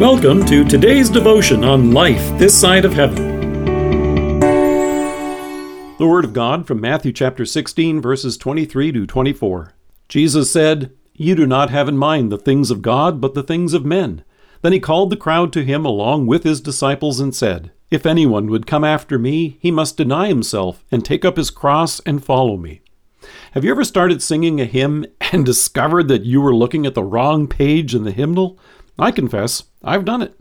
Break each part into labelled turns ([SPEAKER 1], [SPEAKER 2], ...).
[SPEAKER 1] Welcome to today's devotion on life this side of heaven. The Word of God from Matthew chapter 16, verses 23 to 24. Jesus said, You do not have in mind the things of God, but the things of men. Then he called the crowd to him along with his disciples and said, If anyone would come after me, he must deny himself and take up his cross and follow me. Have you ever started singing a hymn and discovered that you were looking at the wrong page in the hymnal? I confess, I've done it.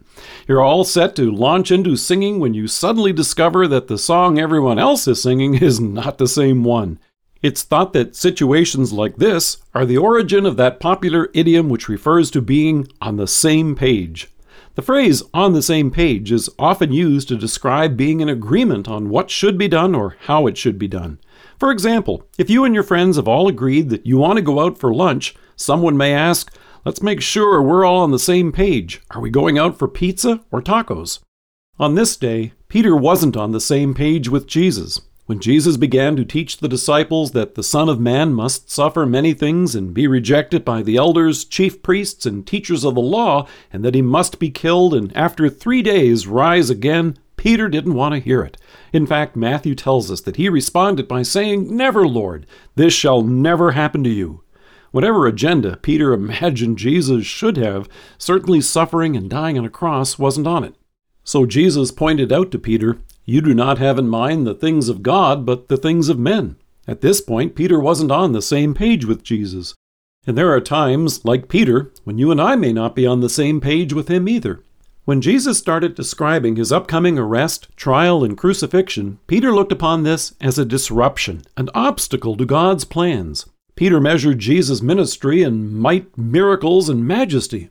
[SPEAKER 1] You're all set to launch into singing when you suddenly discover that the song everyone else is singing is not the same one. It's thought that situations like this are the origin of that popular idiom which refers to being on the same page. The phrase on the same page is often used to describe being in agreement on what should be done or how it should be done. For example, if you and your friends have all agreed that you want to go out for lunch, someone may ask, Let's make sure we're all on the same page. Are we going out for pizza or tacos? On this day, Peter wasn't on the same page with Jesus. When Jesus began to teach the disciples that the Son of Man must suffer many things and be rejected by the elders, chief priests, and teachers of the law, and that he must be killed and after three days rise again, Peter didn't want to hear it. In fact, Matthew tells us that he responded by saying, Never, Lord, this shall never happen to you. Whatever agenda Peter imagined Jesus should have, certainly suffering and dying on a cross wasn't on it. So Jesus pointed out to Peter, You do not have in mind the things of God, but the things of men. At this point, Peter wasn't on the same page with Jesus. And there are times, like Peter, when you and I may not be on the same page with him either. When Jesus started describing his upcoming arrest, trial, and crucifixion, Peter looked upon this as a disruption, an obstacle to God's plans. Peter measured Jesus' ministry in might, miracles, and majesty.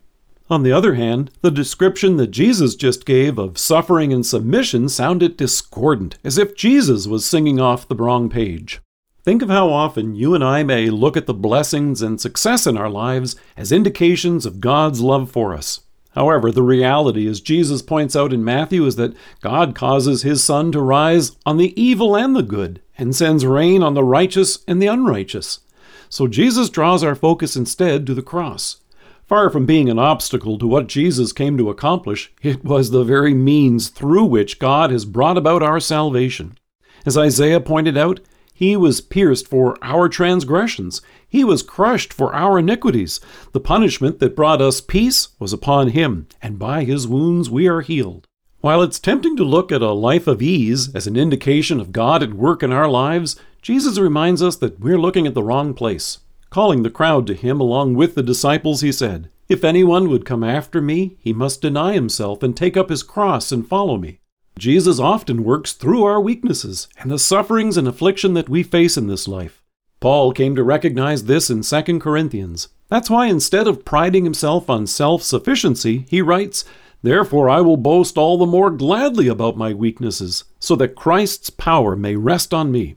[SPEAKER 1] On the other hand, the description that Jesus just gave of suffering and submission sounded discordant, as if Jesus was singing off the wrong page. Think of how often you and I may look at the blessings and success in our lives as indications of God's love for us. However, the reality, as Jesus points out in Matthew, is that God causes his sun to rise on the evil and the good, and sends rain on the righteous and the unrighteous. So Jesus draws our focus instead to the cross. Far from being an obstacle to what Jesus came to accomplish, it was the very means through which God has brought about our salvation. As Isaiah pointed out, he was pierced for our transgressions. He was crushed for our iniquities. The punishment that brought us peace was upon him, and by his wounds we are healed. While it's tempting to look at a life of ease as an indication of God at work in our lives, Jesus reminds us that we're looking at the wrong place. Calling the crowd to him along with the disciples, he said, If anyone would come after me, he must deny himself and take up his cross and follow me. Jesus often works through our weaknesses and the sufferings and affliction that we face in this life. Paul came to recognize this in 2 Corinthians. That's why instead of priding himself on self sufficiency, he writes, Therefore I will boast all the more gladly about my weaknesses, so that Christ's power may rest on me.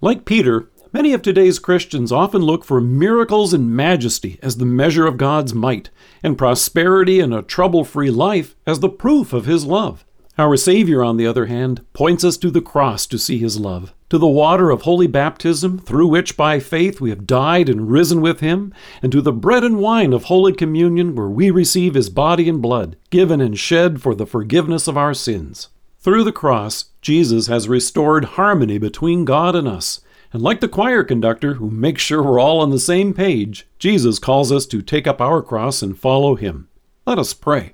[SPEAKER 1] Like Peter, many of today's Christians often look for miracles and majesty as the measure of God's might, and prosperity and a trouble free life as the proof of His love. Our Savior, on the other hand, points us to the cross to see His love, to the water of holy baptism, through which by faith we have died and risen with Him, and to the bread and wine of Holy Communion, where we receive His body and blood, given and shed for the forgiveness of our sins. Through the cross, Jesus has restored harmony between God and us. And like the choir conductor who makes sure we're all on the same page, Jesus calls us to take up our cross and follow him. Let us pray.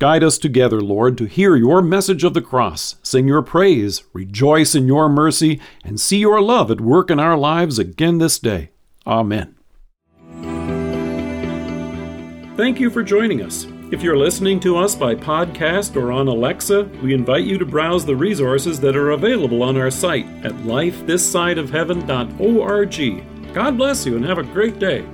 [SPEAKER 1] Guide us together, Lord, to hear your message of the cross, sing your praise, rejoice in your mercy, and see your love at work in our lives again this day. Amen. Thank you for joining us. If you're listening to us by podcast or on Alexa, we invite you to browse the resources that are available on our site at lifethissideofheaven.org. God bless you and have a great day.